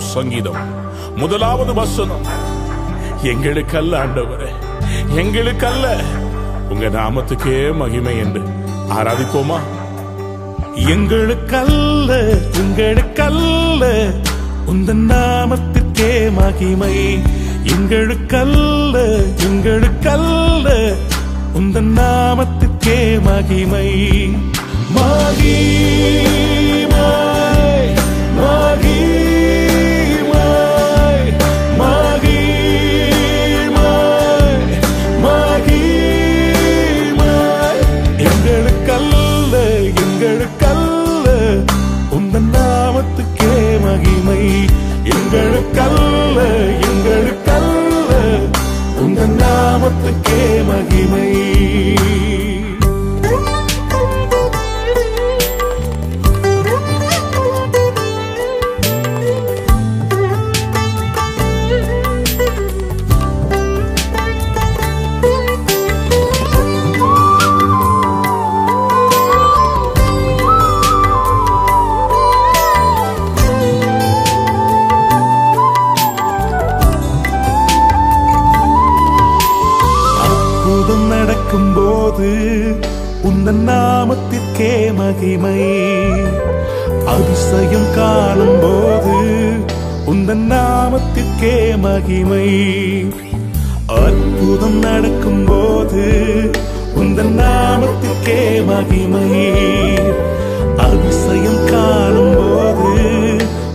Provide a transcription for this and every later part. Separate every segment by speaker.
Speaker 1: பதினைந்தாம் சங்கீதம். முதலாவது வசனம். எங்களுக்கு அல்ல ஆண்டவரே எங்களுக்கு அல்ல உங்க நாமத்துக்கே மகிமை என்று ஆராதிப்போமா? எங்களுக்கல்ல எங்களுக்கல்ல. உந்த நாமத்திற்கே மகிமை. எங்களுக்கல்ல எங்களுக்கல்ல. உந்த நாமத்திற்கே மகிமை. மகிமை மகிமை. எங்களுக்கல்ல எங்களுக்கல்ல உங்கள் நாமத்துக்கே மகிமை. உந்தன் நாமத்திற்கே மகிமை. அதிசயம் காணும் போது உந்தன் நாமத்திற்கே மகிமை. அற்புதம் நடக்கும் போது உந்தன் நாமத்திற்கே மகிமை. அதிசயம் காணும் போது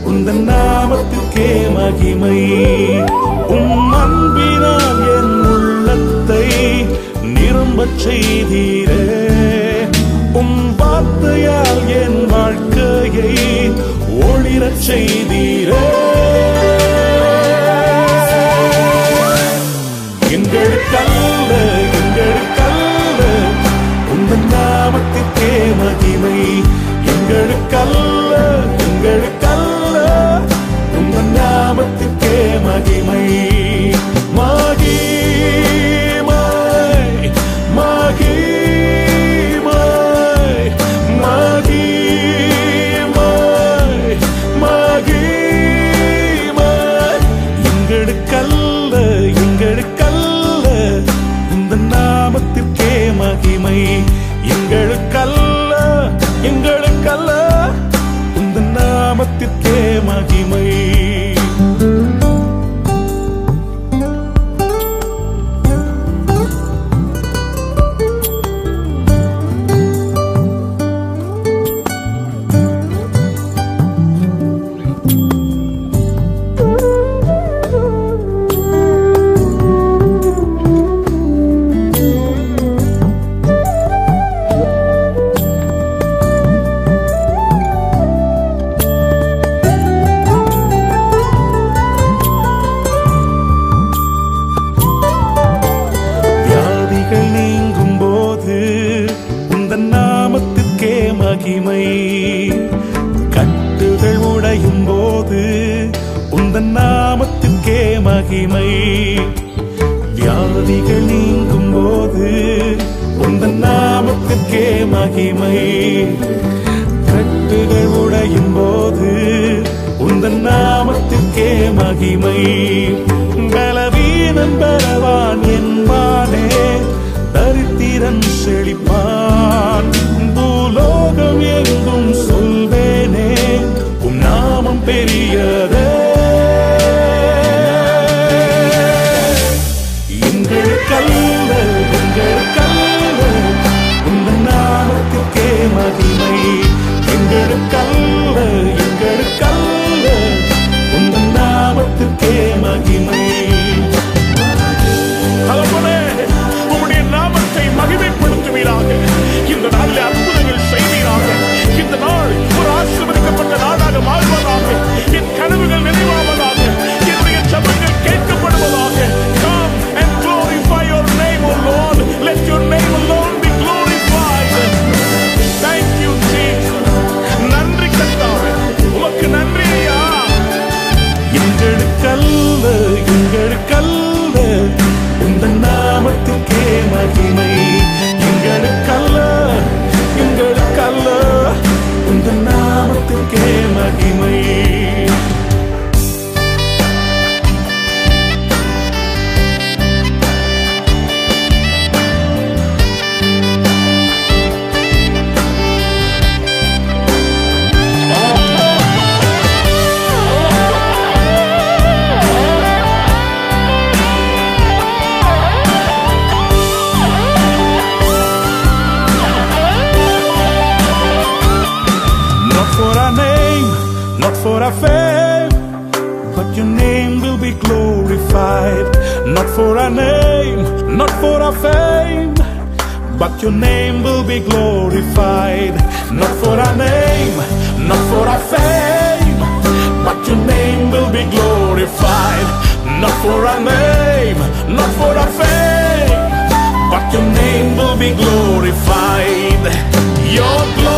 Speaker 1: உந்தன் நாமத்திற்கே மகிமை. உம் அன்பினால் என் உள்ளத்தை நிரம்பச் செய்தீரே. கிருபையால் என் வாழ்க்கையை ஒளிரச் செய்தீரே. எங்களுக்கல்ல எங்களுக்கல்ல உந்தன் நாமத்திற்கே மகிமை. எங்களுக்கல்ல எங்களுக்கல்ல நாமத்திற்கே மகிமை. Our fame, but your name will be glorified. Not for our name, not for our fame, but your name will be glorified. Not for our name, not for our fame, but your name will be glorified. Not for our name, not for our fame, but your name will be glorified. Your glory,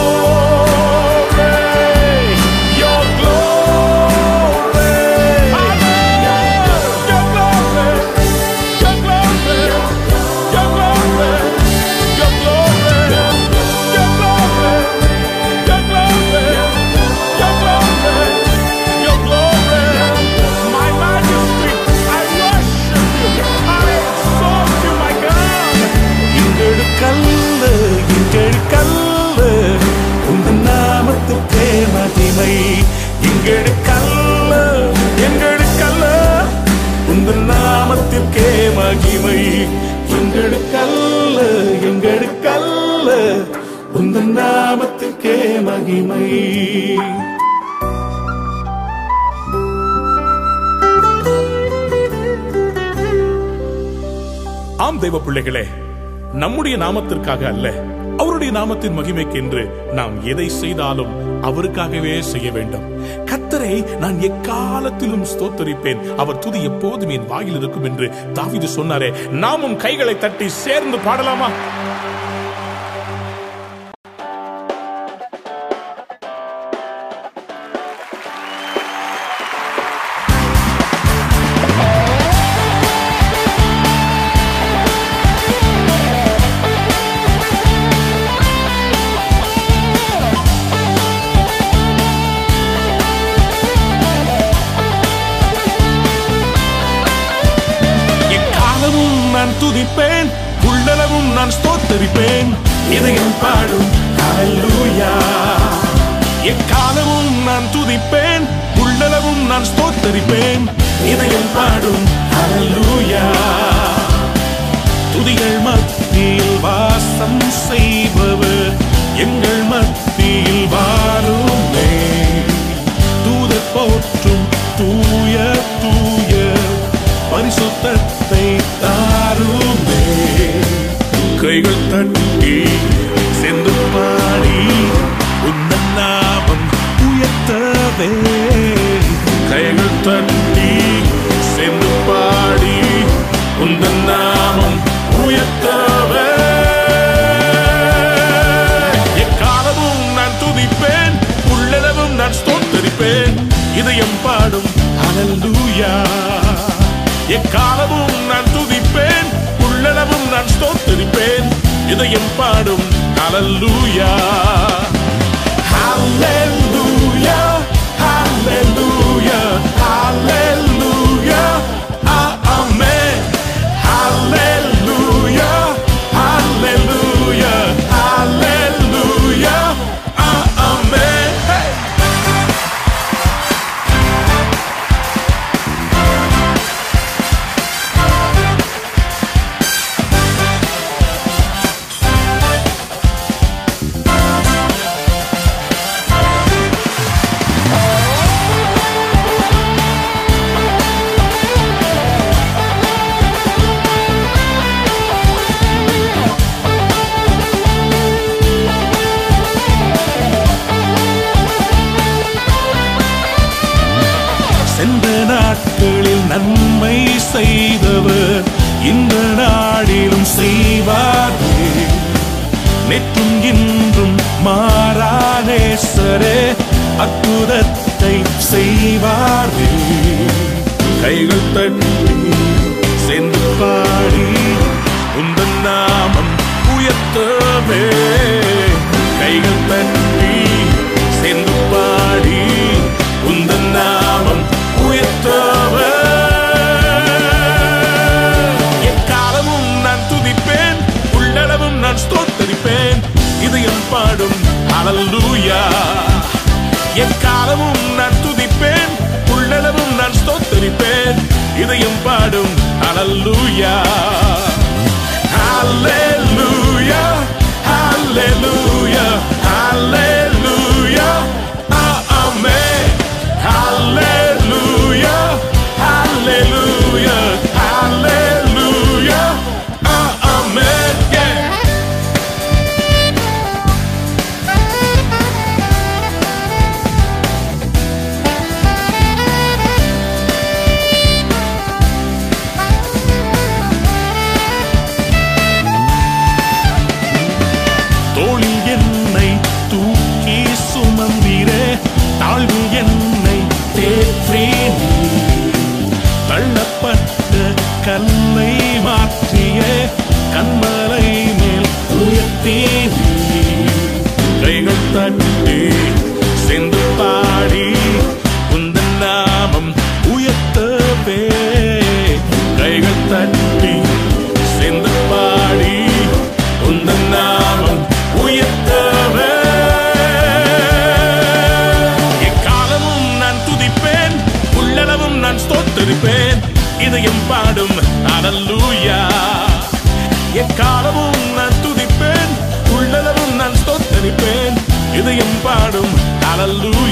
Speaker 1: எங்களுக்கல்ல எங்களுக்கல்ல உந்த நாமத்துக்கே மகிமை. ஆம் தெய்வ பிள்ளைகளே நம்முடைய நாமத்திற்காக அல்ல அவருடைய நாமத்தின் மகிமைக்கு என்று நாம் எதை செய்தாலும் அவருக்காகவே செய்ய வேண்டும். அவரை நான் எக்காலத்திலும் ஸ்தோத்தரிப்பேன். அவர் துதி எப்போதும் என் வாயில் இருக்கும் என்று தாவிது சொன்னாரே. நாமும் கைகளை தட்டி சேர்ந்து பாடலாமா? நான் துதிப்பேன். உள்ளளவும் நான் ஸ்தோத்தரிப்பேன். இதயம் பாடும். எக்காலமும் நான் துதிப்பேன். உள்ளளவும் நான் ஸ்தோத்தரிப்பேன். இதயம் பாடும். துதிகள் மத்தியில் வாசம் செய்பவர். எங்கள் மத்தியில் வாரும் கைகள் தட்டி சென்று பாடி உன்னன் நாமம் உயர்த்தவே. கைகள் தட்டி சென்று பாடி உந்தன் நாமம் உயர்த்தவே. எக்காலமும் நான் துதிப்பேன் உள்ளளவும் நான் ஸ்தோத்தரிப்பேன் இதயம் பாடும் ஹalleluya எக்காலமும் நான் இருதயம் பாடும் அலல்லூயா Hallelujah, hallelujah, hallelujah. இந்த நாடிலும் செய்வாரே நேற்றும் இன்றும் மாறாதேசரே அற்புதத்தை செய்வாரே கைகள் தட்டி சென்று பாடி உந்தன் நாமம் உயர்த்தவே. எக்காலமும் நான் துதிப்பேன் உள்ளளவும் நான் ஸ்தோத்தரிப்பேன். இதையும் பாடும் ஹalleluya ஹalleluya ஹalleluya ஹalleluya. இதயம் பாடும். அலல்லூயா எக்காலமும் நான் துதிப்பேன் உள்ளளவும் நான் ஸ்தோத்தரிப்பேன். இதயம் பாடும். அலல்லூயா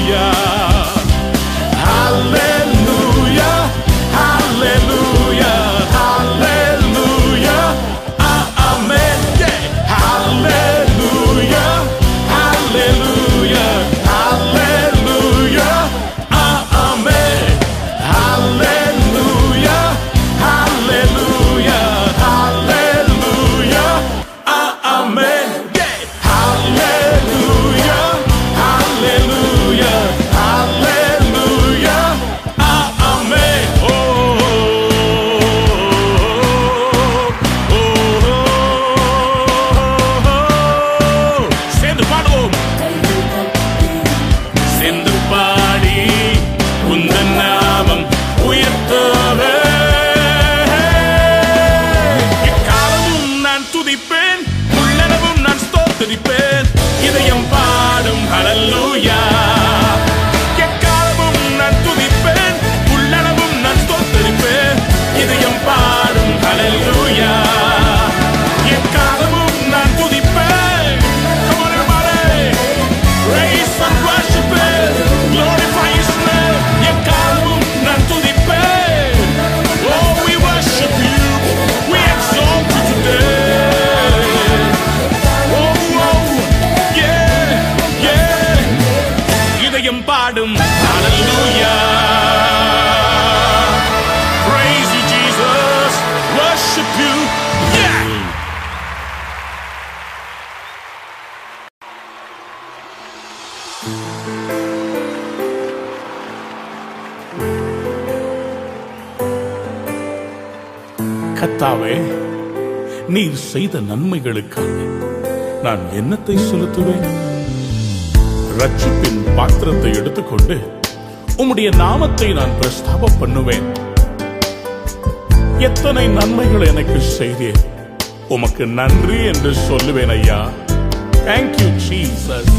Speaker 1: செய்த நன்மைகளுக்காக நான் என்னத்தை செலுத்துவேன்? ரட்சிப்பின் பாத்திரத்தை எடுத்துக்கொண்டு உம்முடைய நாமத்தை நான் பிரஸ்தாப பண்ணுவேன். எத்தனை நன்மைகள் எனக்கு செய்தேன் உமக்கு நன்றி என்று சொல்லுவேன் ஐயா. தேங்க்யூ ஜீசஸ்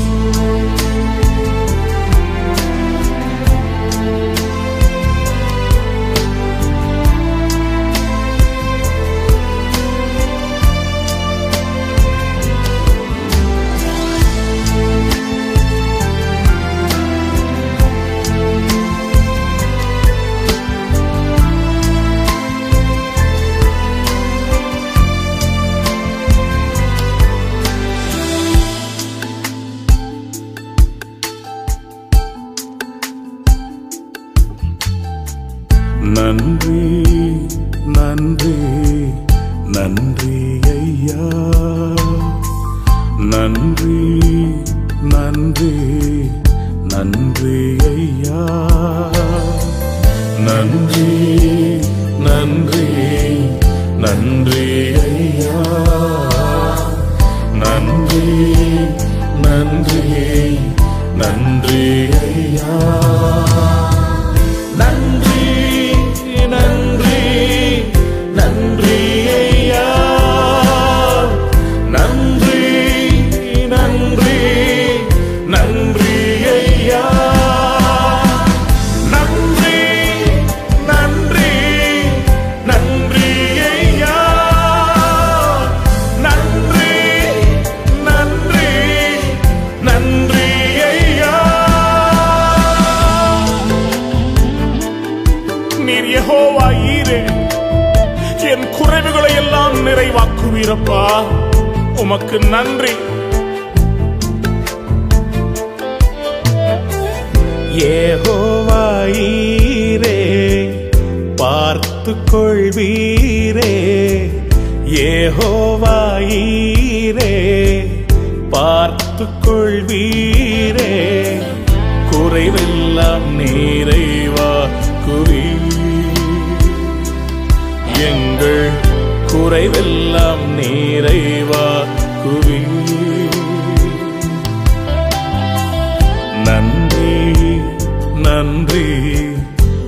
Speaker 1: ஏஹோவாயீரே பார்த்து கொள்வீரே குறைவெல்லாம் நிறைவா குவி. எங்கள் குறைவெல்லாம் நிறைவா குவி. நன்றி நன்றி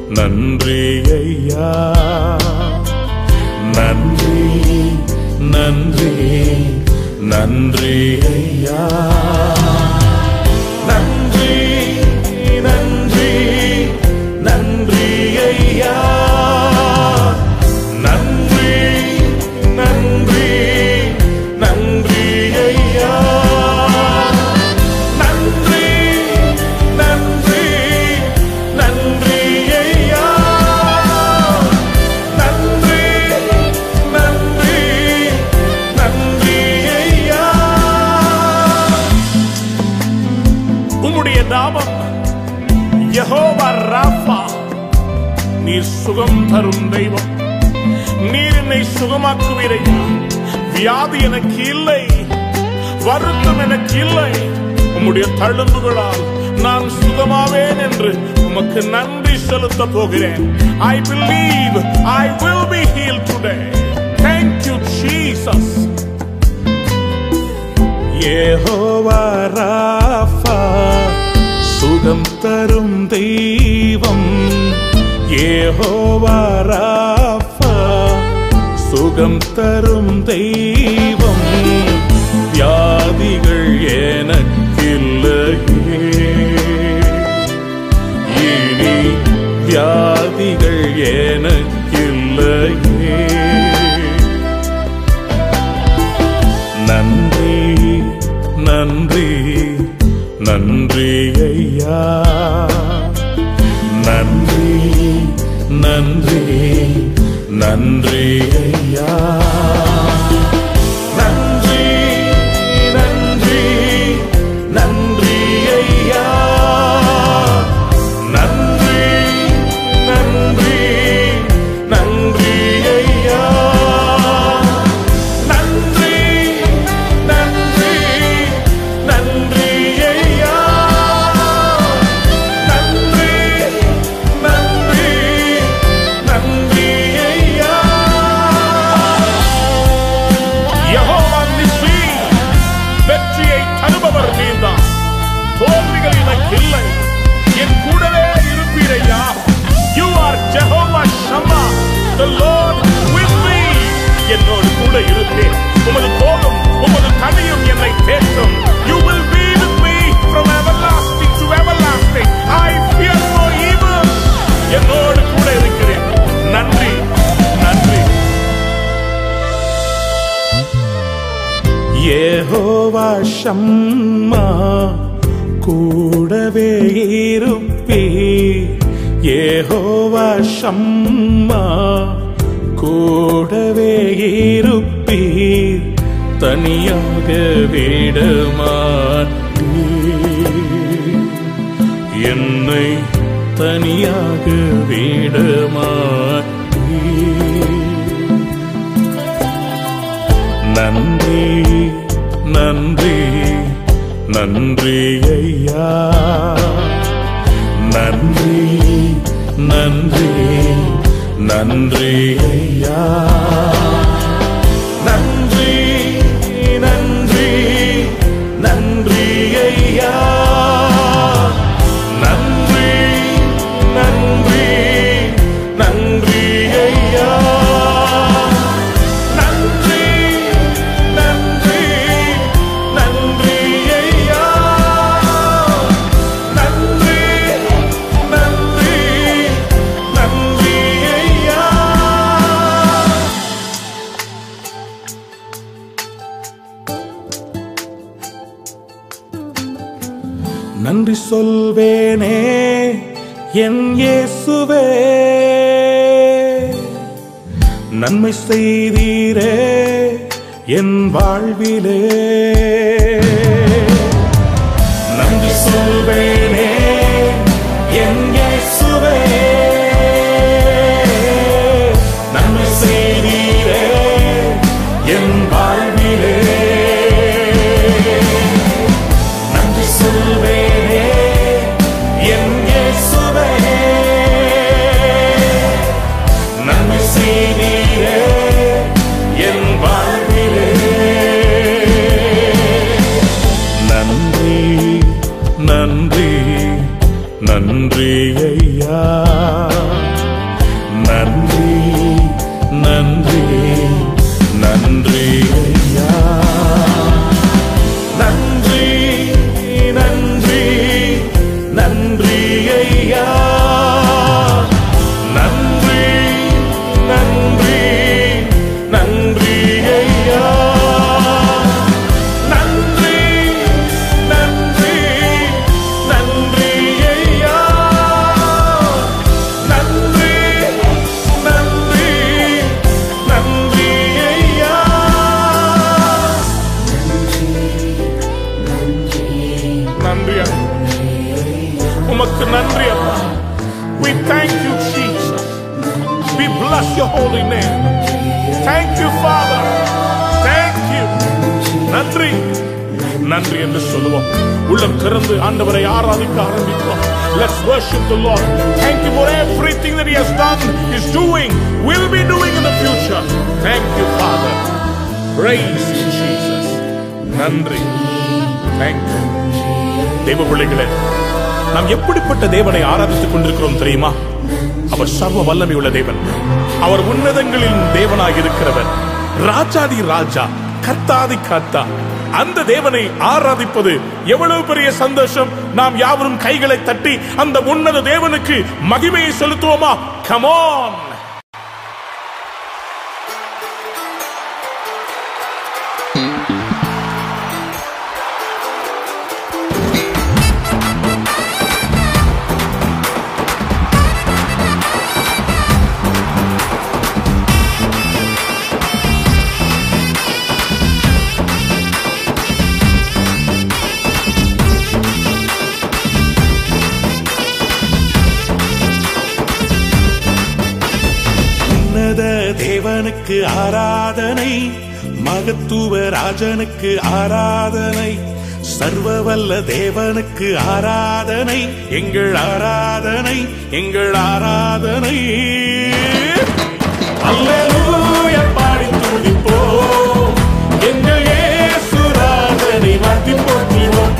Speaker 1: நன்றி ஐயா. நன்றி ஐயா. நீர் சுகம் தரும் தெய்வம் நீர் என்னை சுகமாக்குவீரையா வியாதி எனக்கு இல்லை வருத்தம் எனக்கு இல்லை உம்முடைய தழும்புகளால் நான் சுகமாவேன் என்று உமக்கு நன்றி செலுத்த போகிறேன் I believe I will be heal today thank you Jesus Jehovah Rapha சுகம் தரும் தெய்வம் யெகோவா ராஃபா சுகம் தரும் தெய்வம். வியாதிகள் எனக்கில்லையே. இனி வியாதிகள் எனக்கில்லையே. நன்றி நன்றி நன்றி ஐயா. நன்றி நன்றி ஐயா. யெகோவா ஷம்மா கூடவே இருப்பே யெகோவா ஷம்மா கூடவே இருப்பே தனியாக விடமாட்டே என்னை தனியாக விடமாட்டே நன் நன்றி ஐயா. நன்றி நன்றி நன்றி ஐயா. செய்தீரே என் வாழ்விலே. நன்றி சொல்வேன். நன்றி. நன்றி என்று சொல்லுவோம். உள்ளம் திறந்து ஆண்டவரை ஆராதிக்க ஆரம்பிப்போம். Let's worship the lord. Thank you for everything that he has done is doing will be doing in the future. Thank you father. Praise you jesus. நன்றி. Thank you. தேவ பிள்ளைகளே நாம் எப்படிப்பட்ட தேவனை ஆராதித்துக் கொண்டிருக்கிறோம் தெரியுமா? அவர் சர்வ வல்லமை உள்ள தேவன். அவர் உன்னதங்களின் தேவனாக இருக்கிறவர் ராஜாதி ராஜா. கர்த்தாதி காத்தா. அந்த தேவனை ஆராதிப்பது எவ்வளவு பெரிய சந்தோஷம். நாம் யாவரும் கைகளை தட்டி அந்த உன்னத தேவனுக்கு மகிமையை செலுத்துவோமா? கமான் ராஜனுக்கு ஆராதனை மகத்துவ ராஜனுக்கு ஆராதனை சர்வவல்ல தேவனுக்கு ஆராதனை எங்கள் ஆராதனை எங்கள் ஆராதனை. அல்லேலூயா பாடி துதிப்போம். எங்கள் இயேசு ராஜனை வாழ்த்தி போற்றுவோம்.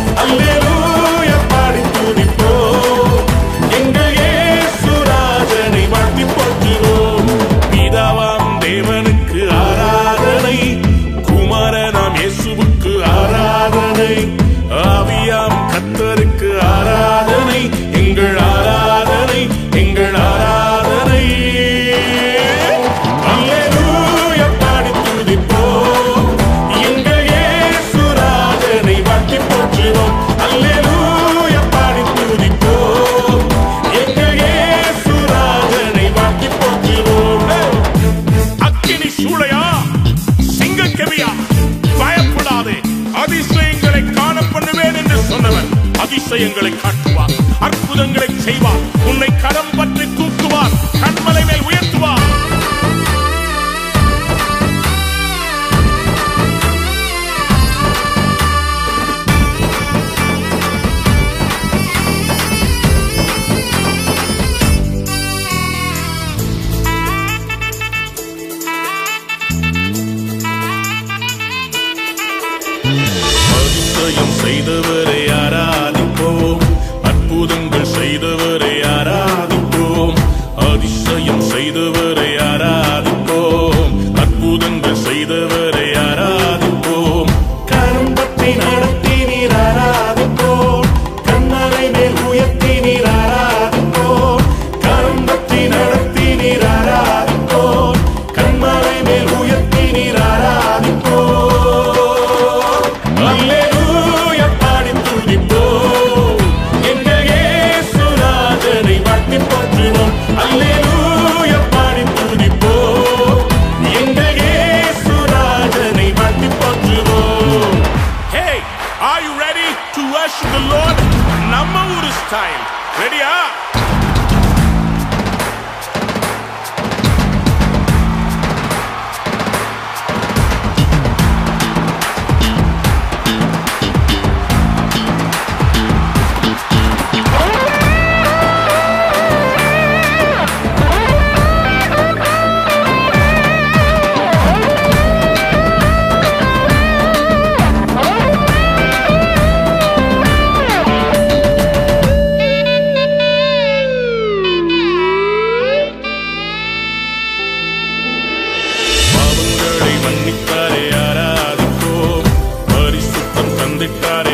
Speaker 1: தந்திட்டாரே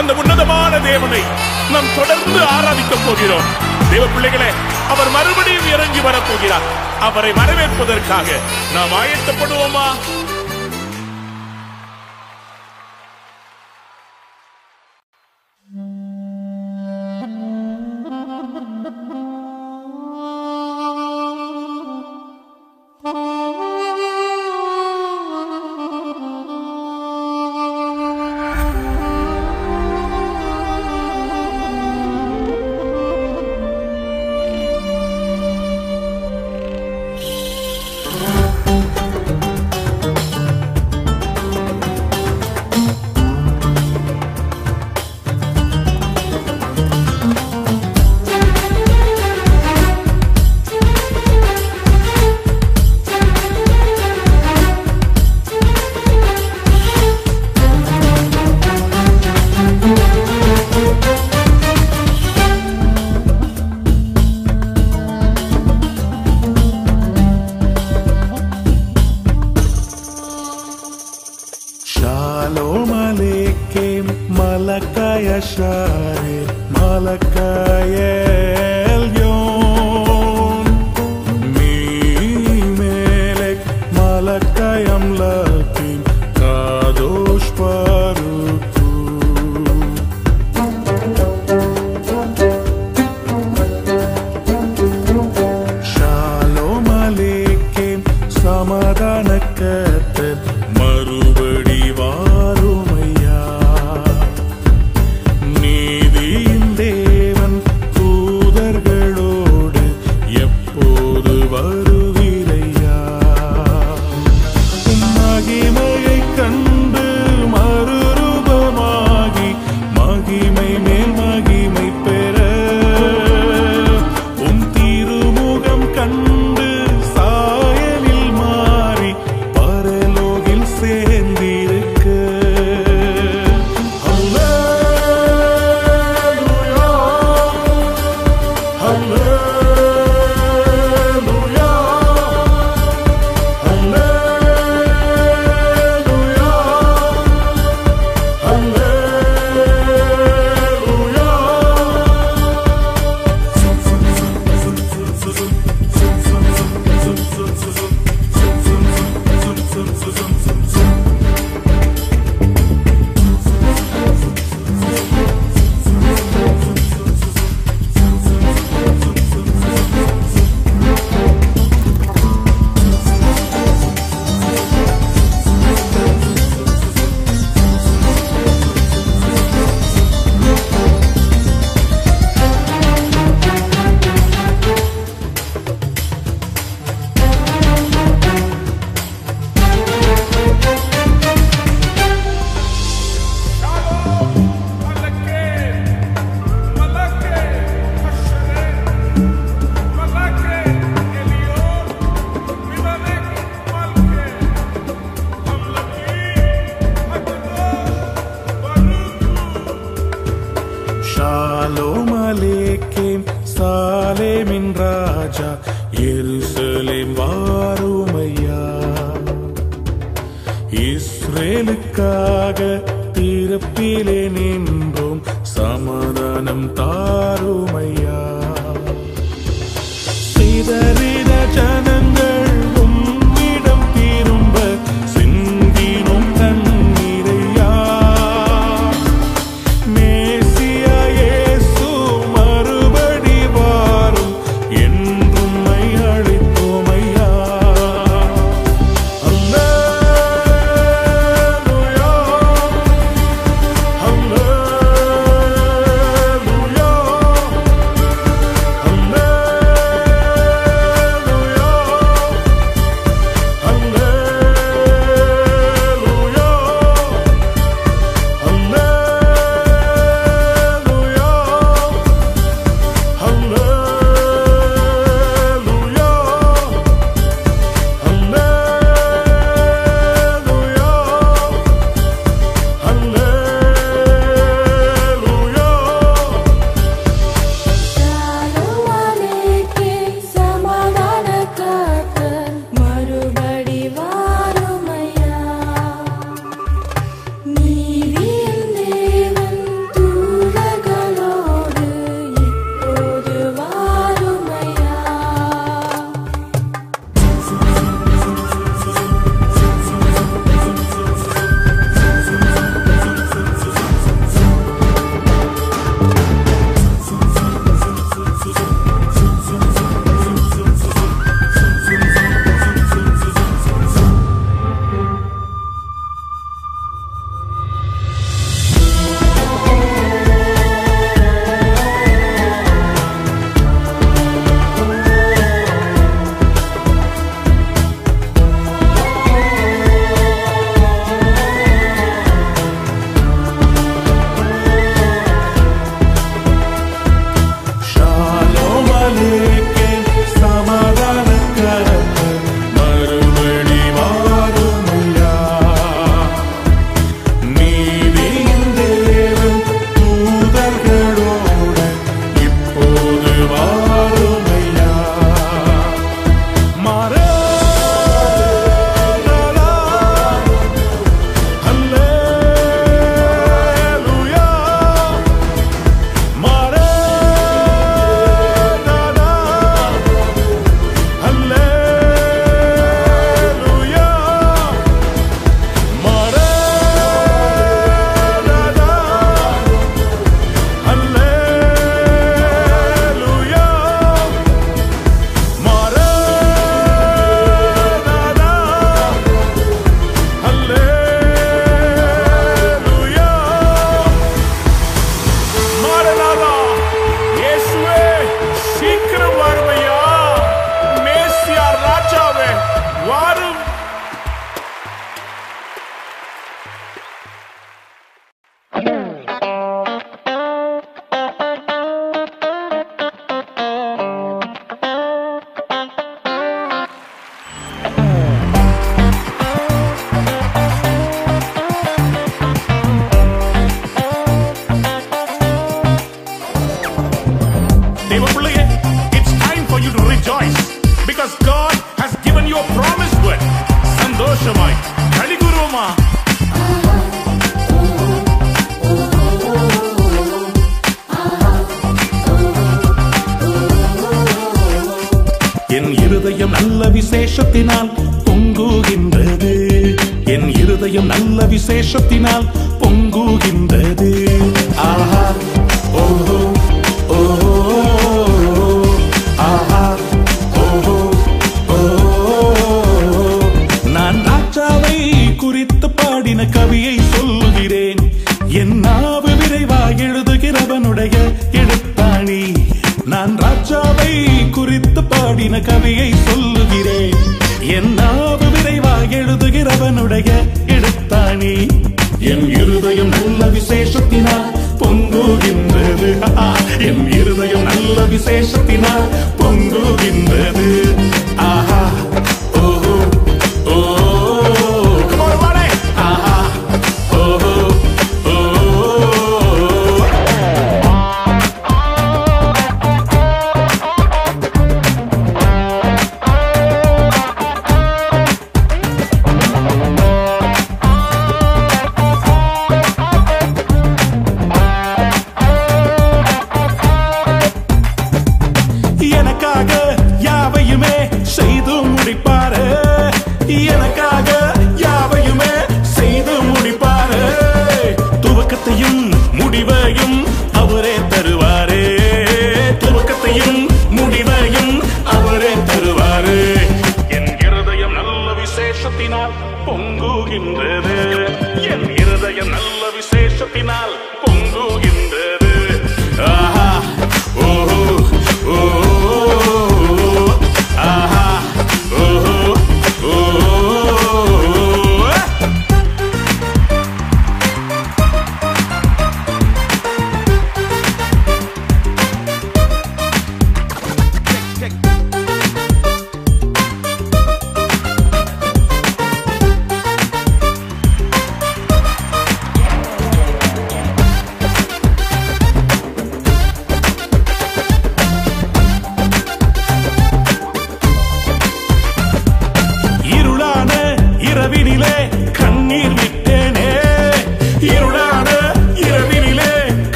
Speaker 1: அந்த உன்னதமான தேவனை நாம் தொடர்ந்து ஆராதிக்கப் போகிறோம். தேவ பிள்ளைகளே அவர் மறுபடியும் இறங்கி வரப்போகிறார். அவரை வரவேற்பதற்காக நாம் ஆயத்தப்படுவோமா?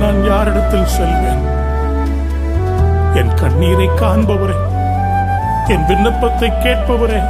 Speaker 1: நான் யாரிடத்தில் செல்வேன்? என் கண்ணீரை காண்பவரே என் விண்ணப்பத்தை கேட்பவரே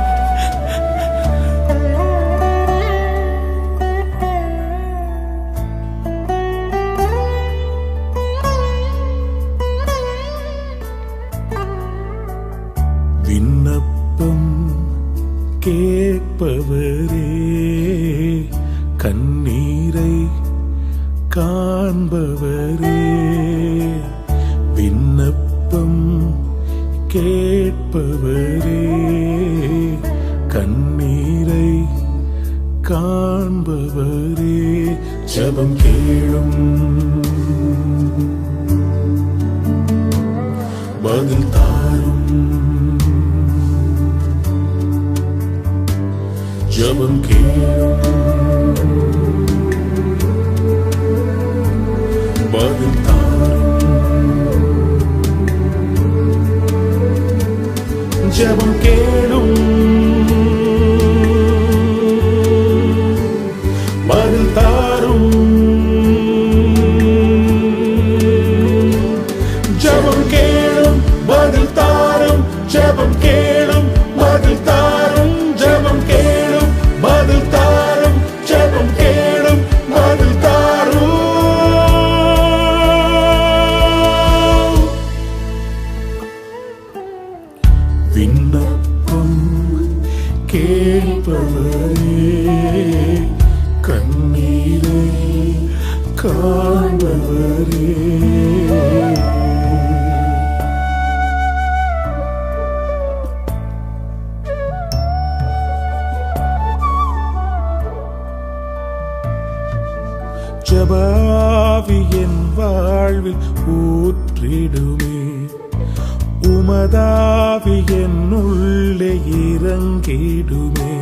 Speaker 1: ஆவி என்னுள்ளே இறங்கிடுமே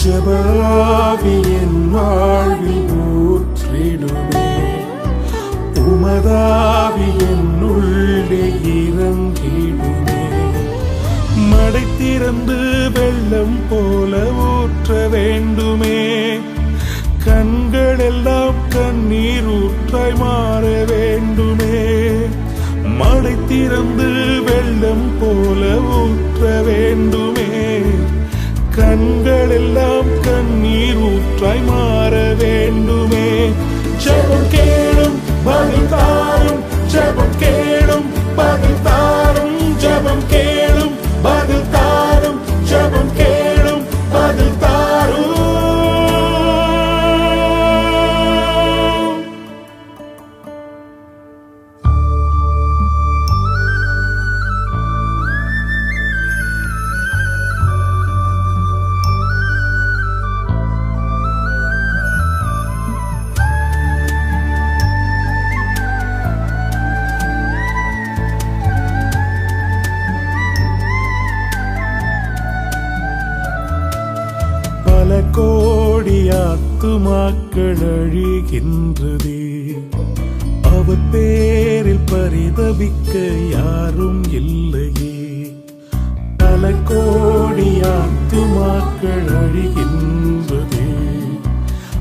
Speaker 1: ஜபாவி என் வாழ்வில் ஊற்றிடுமே உமதாவி என்னுள்ளே இறங்கிடுமே மடை திறந்து வெள்ளம் போல ஊற்ற வேண்டுமே கண்களெல்லாம் கண்ணீர் ஊற்றாய் மாற வேண்டுமே மடை திறந்து போல ஊற்ற வேண்டுமே. கண்களெல்லாம் கண்ணீர் ஊற்றாய் மாற வேண்டுமே. ஜபம் கேளும் பதில் ஆத்துமாக்கள் அழிகின்றதே.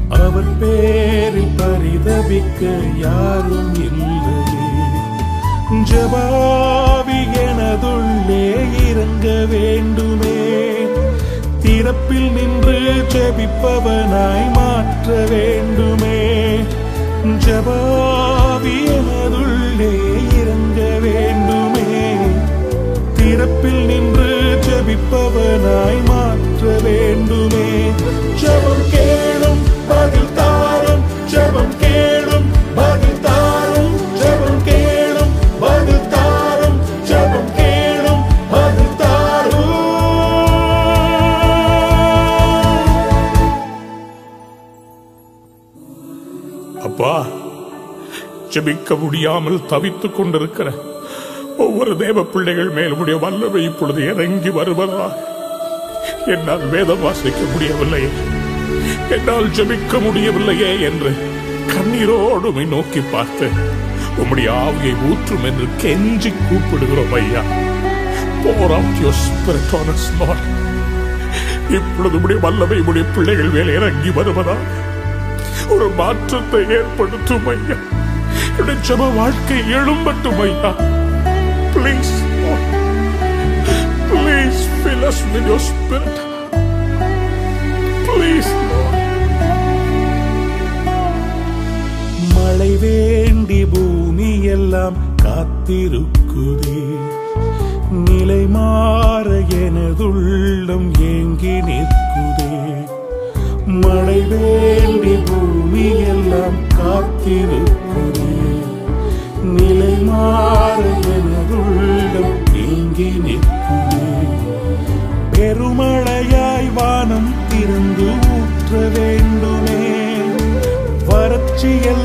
Speaker 1: அவர் பேரில் பரிதவிக்க யாரும் இல்லையே. ஜபாவி எனதுள்ளே இறங்க வேண்டுமே. திறப்பில் நின்று ஜெபிப்பவனாய் மாற்ற வேண்டுமே. ஜபாவி எனதுள்ளே இறங்க வேண்டுமே. திறப்பில் நின்று ஜபிப்பவனாய் மாற்ற வேண்டுமே. ஜபம் கேளும் பதில் தாரும். ஜபம் கேளும் பதில் தாரும். ஜபம் கேளும் பதில் தாரும். ஜபம் கேளும் பதில் தாரும். அப்பா ஜபிக்க முடியாமல் தவித்துக் கொண்டிருக்கிறேன் ஒவ்வொரு தேவ பிள்ளைகள் மேலுடைய வல்லமை இப்பொழுது இறங்கி வருவதா? என்னால் வேதம் வாசிக்க முடியவில்லையே என்னால் ஜபிக்க முடியவில்லையே என்று கண்ணீரோடு நோக்கி பார்த்து உம்முடைய ஆவியை ஊற்றும் என்று கெஞ்சி கூப்பிடுகிறோம் ஐயா. Pour of your spirit on us lord இப்பொழுது உடைய வல்லமை உடைய பிள்ளைகள் மேல் இறங்கி வருவதா? ஒரு மாற்றத்தை ஏற்படுத்தும் ஐயா. என்னுடைய ஜப வாழ்க்கை எழும்பட்டும் ஐயா. Please, Lord. Please fill us with your spirit Please, Lord. மழை வேண்டி பூமி எல்லாம் காத்திருக்குதே நிலை மாற எனதுள்ளம் ஏங்கி நிற்குதே மழை வேண்டி பூமி எல்லாம் காத்திருக்கு மாற எனதுள்ளம் ஏங்கி நிற்குதே பெருமழையாய் வானம் திறந்து ஊற்ற வேண்டுமே. வறட்சியல்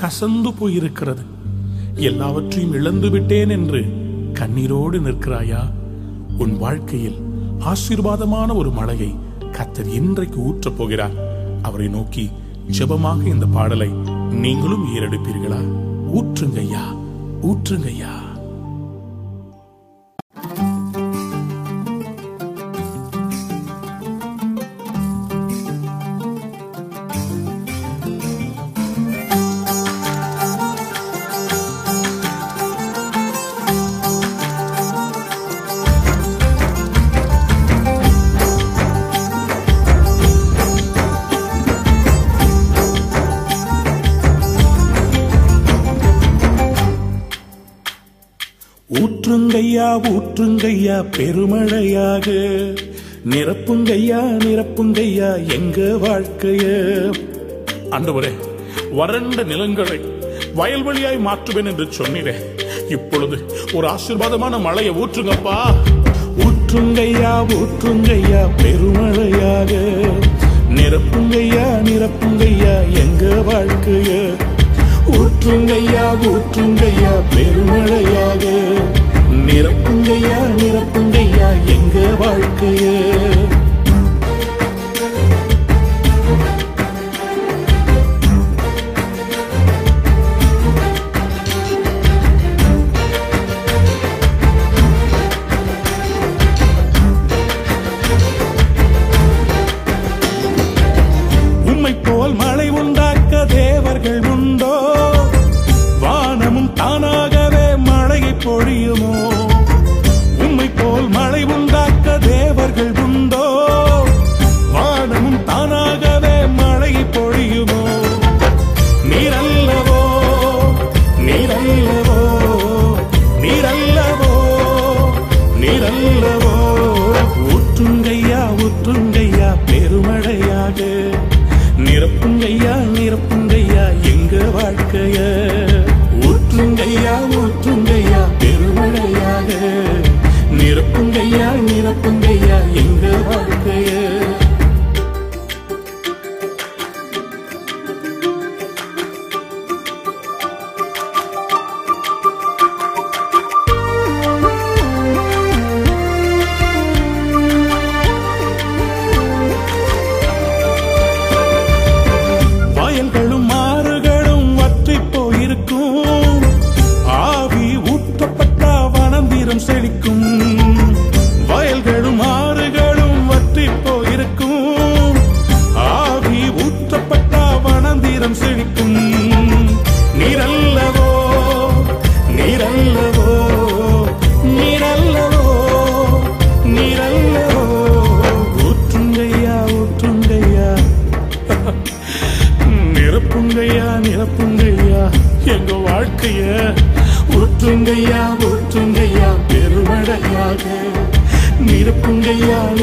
Speaker 1: கசந்து போயிருக்கிறது. எல்லாவற்றையும் இழந்து விட்டேன் என்று கண்ணீரோடு நிற்கிறாயா? உன் வாழ்க்கையில் ஆசீர்வாதமான ஒரு மழையை கத்தர் இன்றைக்கு ஊற்றப் போகிறார். அவரை நோக்கி ஜெபமாக இந்த பாடலை நீங்களும் ஏறெடுப்பீர்களா? ஊற்றுங்கய்யா ஊற்றுங்கய்யா. ஊற்றுங்கையா ஊற்றுங்கையா பெருமழையாக. நிரப்புங்கையா நிரப்புங்கையா எங்க வாழ்க்கைய. ஆண்டவரே வறண்ட நிலங்களை வயல்வெளியாய் மாற்றுவேன் என்று சொன்னீரே. இப்பொழுது ஒரு ஆசீர்வாதமான மழையை ஊற்றுங்கப்பா. ஊற்றுங்கையா ஊற்றுங்கையா பெருமழையாக. நிரப்புங்கையா நிரப்புங்கையா எங்க வாழ்க்கைய. ஊற்றுங்கையா ஊற்றுங்கையா பெருமழையாக. நிரப்புங்கையா நிரப்புங்கையா எங்க வாழ்க்கையே?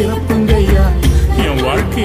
Speaker 1: இறப்புங்கய்யா என் வாழ்க்கை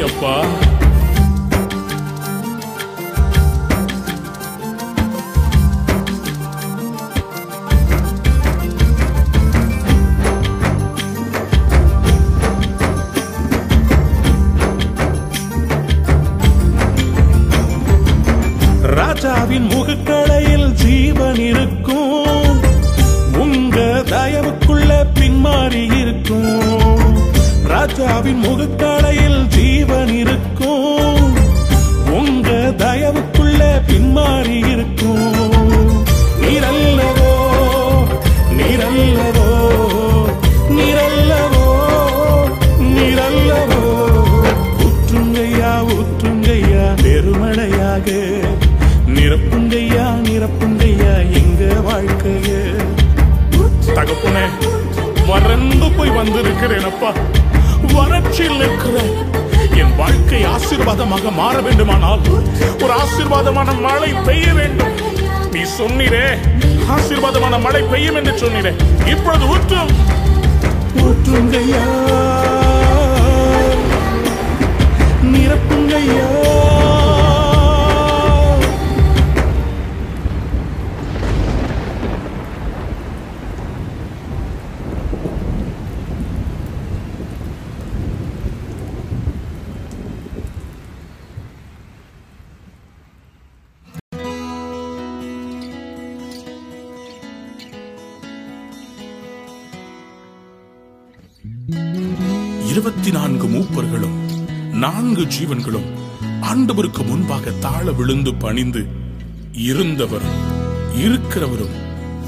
Speaker 1: பெய்யும் என்று இருபத்தி நான்கு மூப்பர்களும் நான்கு ஜீவன்களும் ஆண்டவருக்கு முன்பாக தாழ விழுந்து பணிந்து இருந்தவரும் இருக்கிறவரும்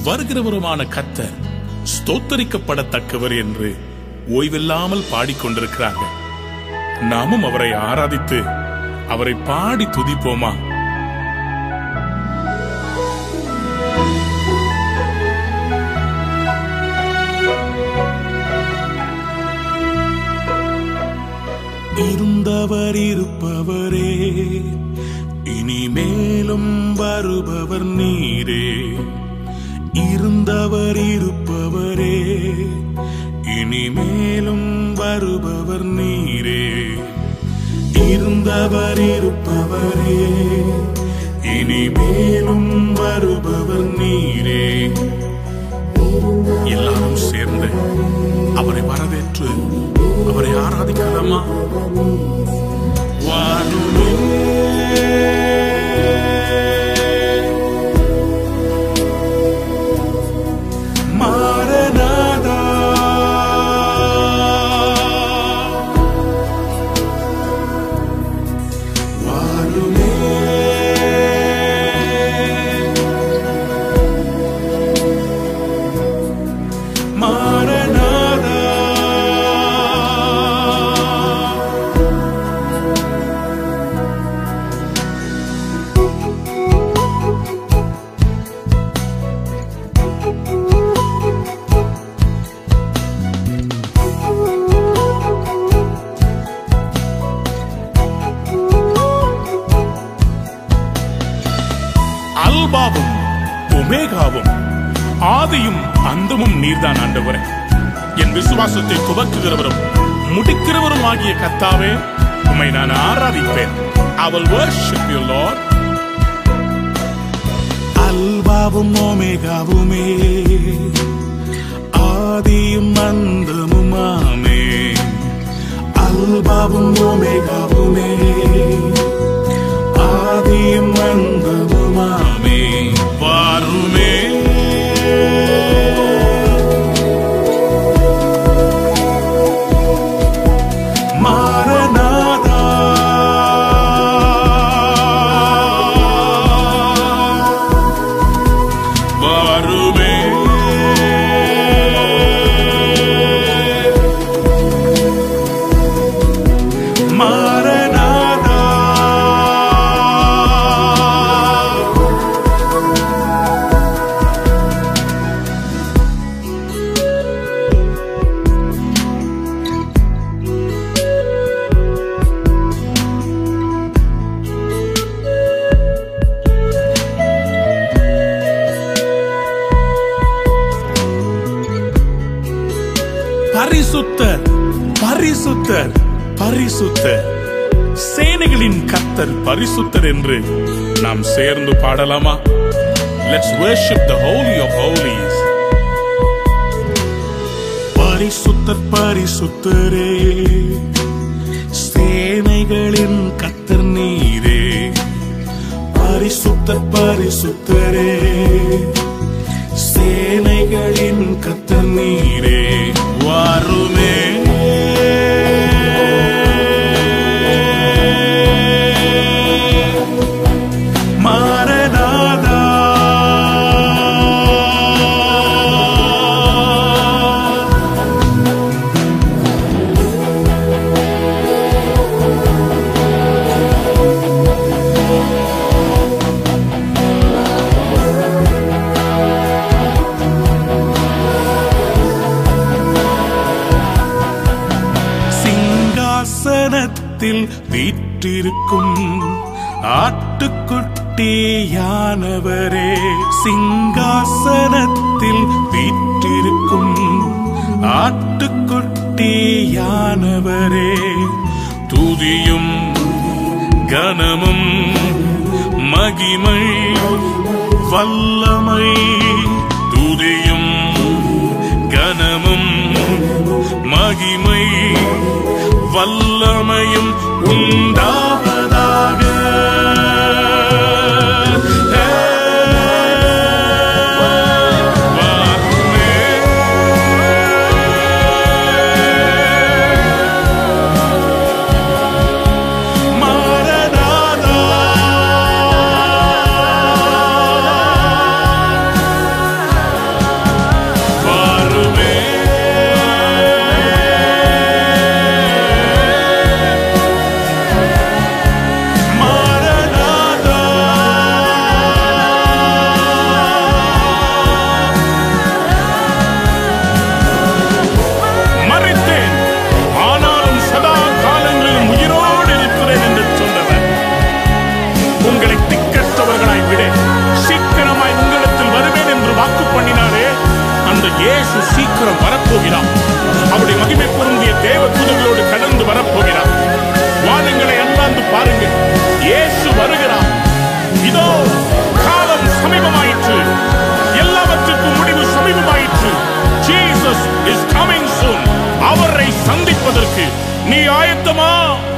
Speaker 1: வருகிறவருமான கத்தர் ஸ்தோத்தரிக்கப்படத்தக்கவர் என்று ஓய்வில்லாமல் பாடிக்கொண்டிருக்கிறார்கள். நாமும் அவரை ஆராதித்து அவரை பாடி துதிப்போமா? இருந்தவர் இருப்பவரே. இனி மேலும் வருபவர் நீரே. இருந்தவர் இருப்பவரே. இனி மேலும் வருபவர் நீரே. இருந்தவர் இருப்பவரே. இனி மேலும் வருபவர் நீரே. எல்லாரும் சேர்ந்து அவரை வரவேற்று அவரை ஆராதிக்கலாமா வானுமே நீர்தான் ஆண்டவரே. என் விசுவாசத்தை துவக்குகிறவரும் முடிக்கிறவரும் ஆகிய கத்தாவே உமை நான் ஆராதிப்பேன். I will worship you அல்பாவும் ஓமேகாவுமே ஆதியும் அந்தமுமாமே அல்பாவும் ஓமேகாவுமே ஆதியும் அந்தமுமாமே கர்த்தர் பரிசுத்தர் என்று நாம் சேர்ந்து பாடலாமா? Let's worship the holy of holies பரிசுத்தர் பரிசுத்தரே சேனைகளின் கத்தர் நீரே. பரிசுத்தர் பரிசுத்தரே சேனைகளின் கத்தர்
Speaker 2: நீரே. Come on.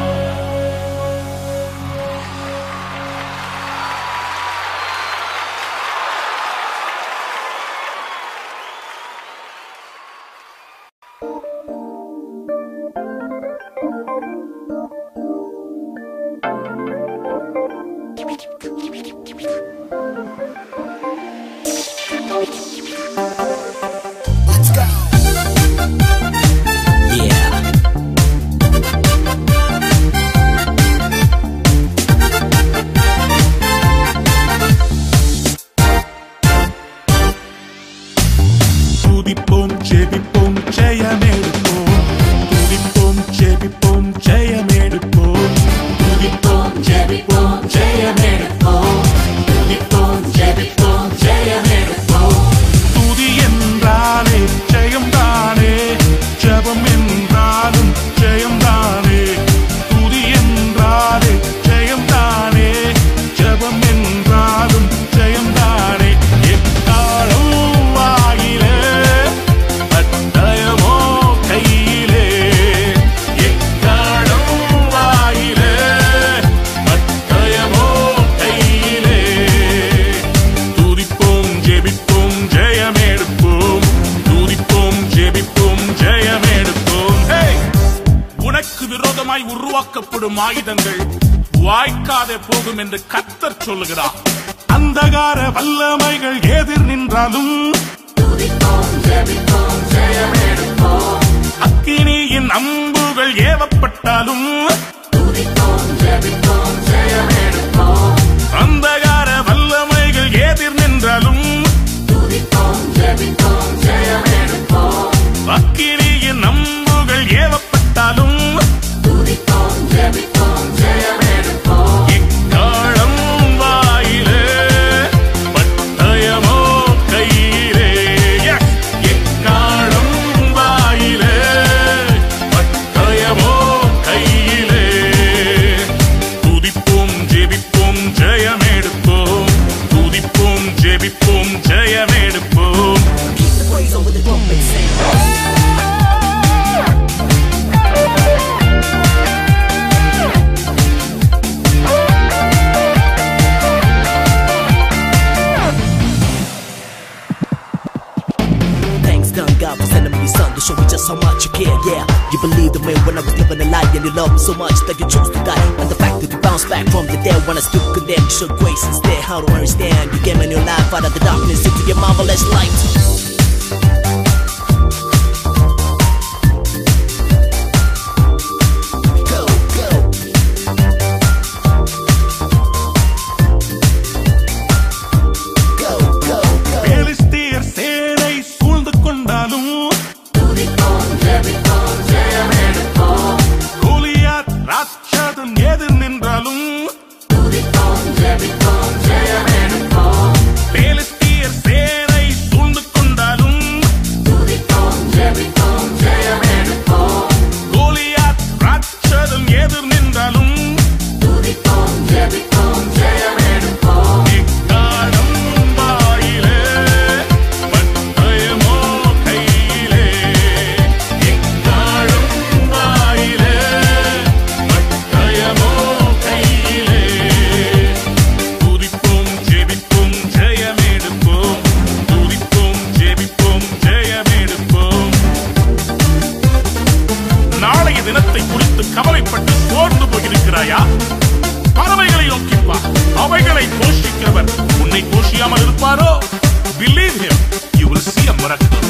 Speaker 2: how do I understand? You
Speaker 1: get my por aquí.